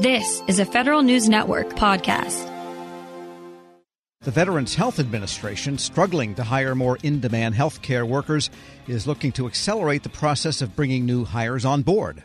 This is a Federal News Network podcast. The Veterans Health Administration, struggling to hire more in demand healthcare workers, is looking to accelerate the process of bringing new hires on board.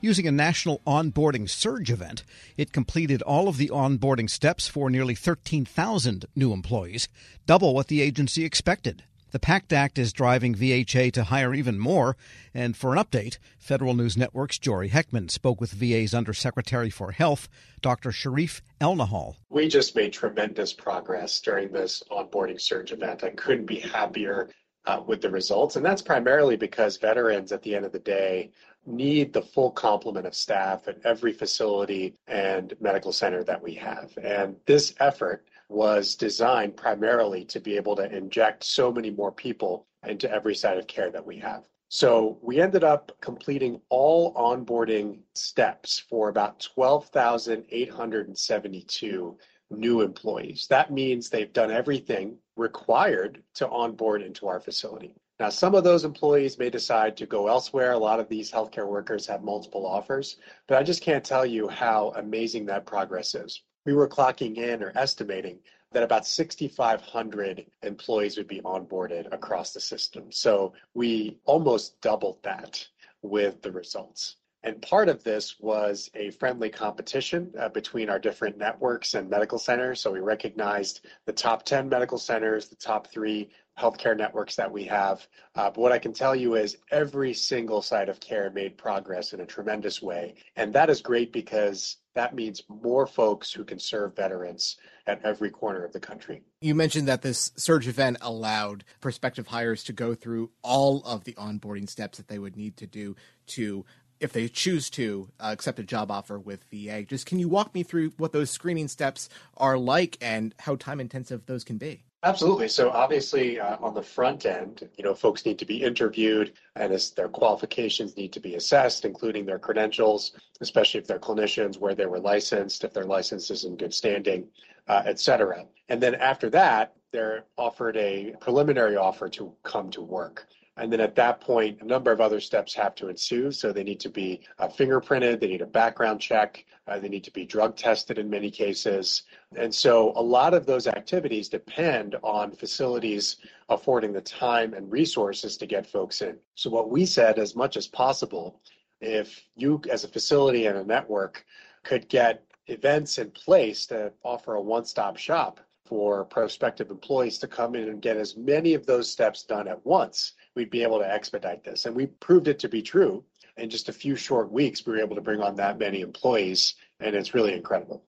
Using a national onboarding surge event, it completed all of the onboarding steps for nearly 13,000 new employees, double what the agency expected. The PACT Act is driving VHA to hire even more. And for an update, Federal News Network's Jory Heckman spoke with VA's Undersecretary for Health, Dr. Shereef Elnahal. We just made tremendous progress during this onboarding surge event. I couldn't be happier uh, with the results. And that's primarily because veterans, at the end of the day, need the full complement of staff at every facility and medical center that we have. And this effort was designed primarily to be able to inject so many more people into every side of care that we have. So we ended up completing all onboarding steps for about 12,872 new employees. That means they've done everything required to onboard into our facility. Now, some of those employees may decide to go elsewhere. A lot of these healthcare workers have multiple offers, but I just can't tell you how amazing that progress is we were clocking in or estimating that about 6,500 employees would be onboarded across the system. So we almost doubled that with the results. And part of this was a friendly competition uh, between our different networks and medical centers. So we recognized the top 10 medical centers, the top three healthcare networks that we have. Uh, but what I can tell you is every single site of care made progress in a tremendous way. And that is great because that means more folks who can serve veterans at every corner of the country. You mentioned that this surge event allowed prospective hires to go through all of the onboarding steps that they would need to do to if they choose to uh, accept a job offer with VA. Just can you walk me through what those screening steps are like and how time intensive those can be? Absolutely. So obviously, uh, on the front end, you know, folks need to be interviewed, and their qualifications need to be assessed, including their credentials, especially if they're clinicians, where they were licensed, if their license is in good standing, uh, et cetera. And then after that, they're offered a preliminary offer to come to work. And then at that point, a number of other steps have to ensue. So they need to be uh, fingerprinted, they need a background check, uh, they need to be drug tested in many cases. And so a lot of those activities depend on facilities affording the time and resources to get folks in. So what we said, as much as possible, if you as a facility and a network could get events in place to offer a one-stop shop for prospective employees to come in and get as many of those steps done at once, we'd be able to expedite this. And we proved it to be true. In just a few short weeks, we were able to bring on that many employees, and it's really incredible.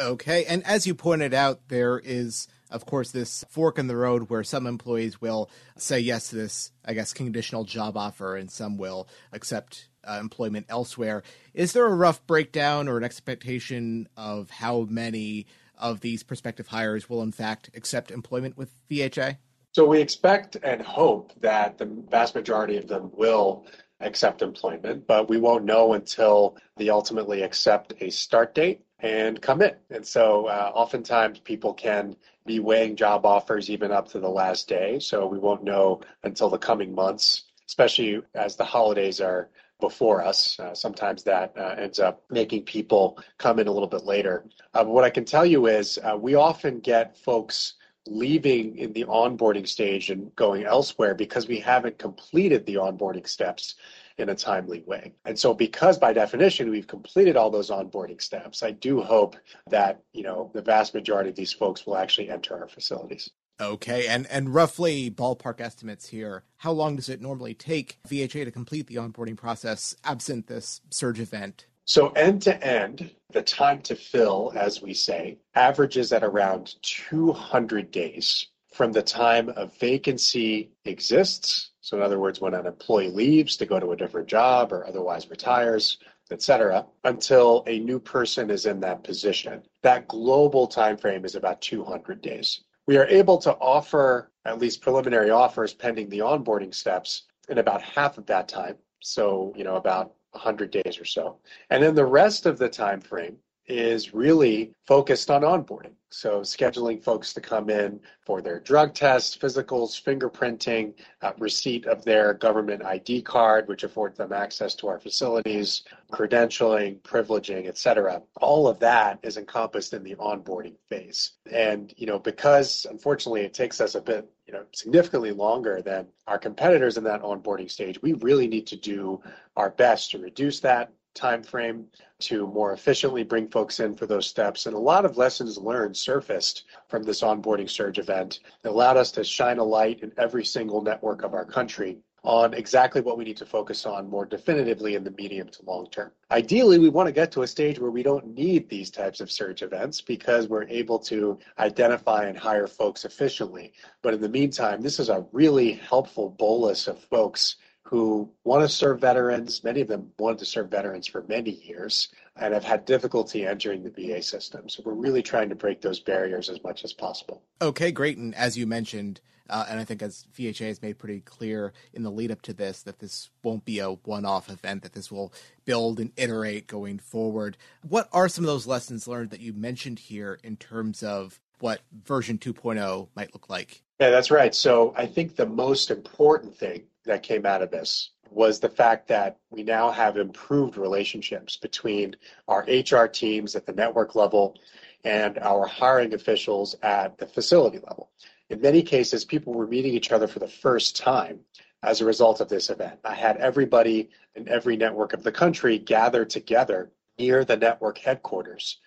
Okay. And as you pointed out, there is, of course, this fork in the road where some employees will say yes to this, I guess, conditional job offer, and some will accept uh, employment elsewhere. Is there a rough breakdown or an expectation of how many of these prospective hires will, in fact, accept employment with VHA? So we expect and hope that the vast majority of them will accept employment, but we won't know until they ultimately accept a start date and commit. And so uh, oftentimes people can be weighing job offers even up to the last day. So we won't know until the coming months, especially as the holidays are before us. Uh, sometimes that uh, ends up making people come in a little bit later. Uh, what I can tell you is uh, we often get folks leaving in the onboarding stage and going elsewhere because we haven't completed the onboarding steps in a timely way. And so because by definition we've completed all those onboarding steps, I do hope that, you know, the vast majority of these folks will actually enter our facilities. Okay, and and roughly ballpark estimates here. How long does it normally take VHA to complete the onboarding process absent this surge event? So end to end, the time to fill, as we say, averages at around 200 days from the time a vacancy exists. So in other words, when an employee leaves to go to a different job or otherwise retires, etc., until a new person is in that position. That global time frame is about 200 days. We are able to offer at least preliminary offers pending the onboarding steps in about half of that time. So, you know, about 100 days or so. And then the rest of the time frame is really focused on onboarding. So, scheduling folks to come in for their drug tests, physicals, fingerprinting, uh, receipt of their government ID card, which affords them access to our facilities, credentialing, privileging, et cetera. All of that is encompassed in the onboarding phase. And, you know, because unfortunately it takes us a bit you know significantly longer than our competitors in that onboarding stage we really need to do our best to reduce that time frame to more efficiently bring folks in for those steps. And a lot of lessons learned surfaced from this onboarding surge event that allowed us to shine a light in every single network of our country on exactly what we need to focus on more definitively in the medium to long term. Ideally, we want to get to a stage where we don't need these types of surge events because we're able to identify and hire folks efficiently. But in the meantime, this is a really helpful bolus of folks who want to serve veterans. Many of them wanted to serve veterans for many years and have had difficulty entering the VA system. So we're really trying to break those barriers as much as possible. Okay, great. And as you mentioned, uh, and I think as VHA has made pretty clear in the lead up to this, that this won't be a one off event, that this will build and iterate going forward. What are some of those lessons learned that you mentioned here in terms of what version 2.0 might look like? Yeah, that's right. So I think the most important thing that came out of this was the fact that we now have improved relationships between our HR teams at the network level and our hiring officials at the facility level. In many cases, people were meeting each other for the first time as a result of this event. I had everybody in every network of the country gather together near the network headquarters,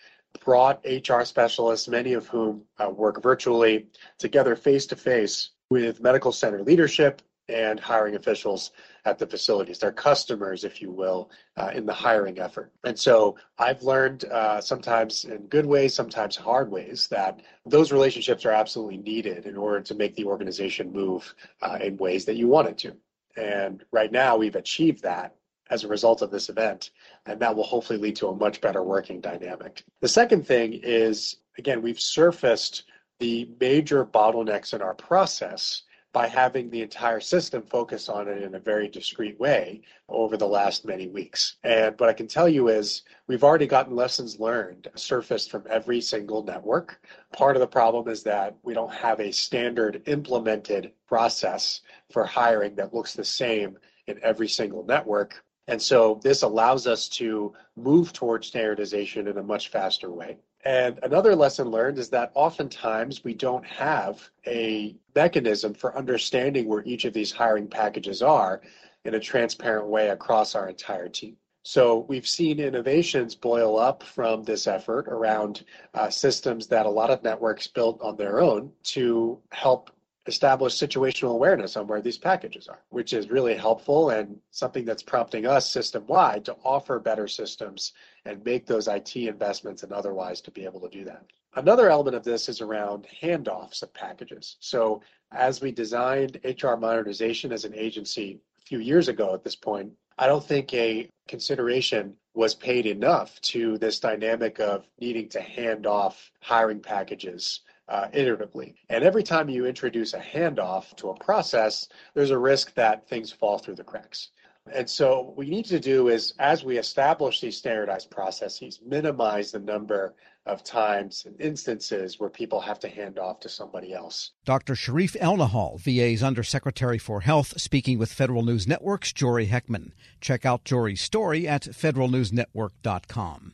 brought HR specialists, many of whom uh, work virtually, together face to face with medical center leadership and hiring officials at the facilities. They're customers, if you will, uh, in the hiring effort. And so I've learned uh, sometimes in good ways, sometimes hard ways, that those relationships are absolutely needed in order to make the organization move uh, in ways that you want it to. And right now, we've achieved that as a result of this event, and that will hopefully lead to a much better working dynamic. The second thing is, again, we've surfaced the major bottlenecks in our process by having the entire system focus on it in a very discreet way over the last many weeks. And what I can tell you is we've already gotten lessons learned surfaced from every single network. Part of the problem is that we don't have a standard implemented process for hiring that looks the same in every single network. And so this allows us to move towards standardization in a much faster way. And another lesson learned is that oftentimes we don't have a mechanism for understanding where each of these hiring packages are in a transparent way across our entire team. So we've seen innovations boil up from this effort around uh, systems that a lot of networks built on their own to help establish situational awareness on where these packages are, which is really helpful and something that's prompting us system wide to offer better systems and make those IT investments and otherwise to be able to do that. Another element of this is around handoffs of packages. So as we designed HR modernization as an agency a few years ago at this point, I don't think a consideration was paid enough to this dynamic of needing to hand off hiring packages uh, iteratively. And every time you introduce a handoff to a process, there's a risk that things fall through the cracks. And so what we need to do is, as we establish these standardized processes, minimize the number of times and instances where people have to hand off to somebody else. Dr. Shereef Elnahal, VA's Undersecretary for Health, speaking with Federal News Network's Jory Heckman. Check out Jory's story at federalnewsnetwork.com.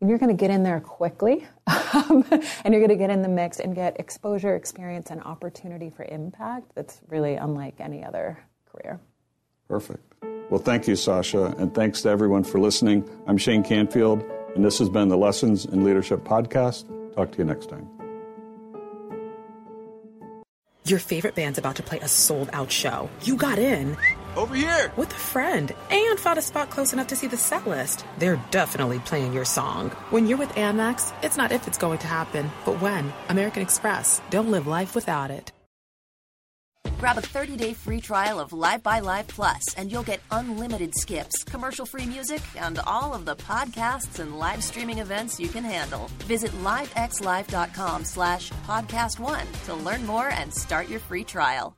and you're going to get in there quickly um, and you're going to get in the mix and get exposure, experience, and opportunity for impact that's really unlike any other career. Perfect. Well, thank you, Sasha, and thanks to everyone for listening. I'm Shane Canfield, and this has been the Lessons in Leadership podcast. Talk to you next time. Your favorite band's about to play a sold out show. You got in. Over here! With a friend and found a spot close enough to see the set list. They're definitely playing your song. When you're with Amex, it's not if it's going to happen, but when. American Express. Don't live life without it. Grab a 30-day free trial of LiveXLive Plus, and you'll get unlimited skips, commercial-free music, and all of the podcasts and live streaming events you can handle. Visit livexlive.com slash podcast one to learn more and start your free trial.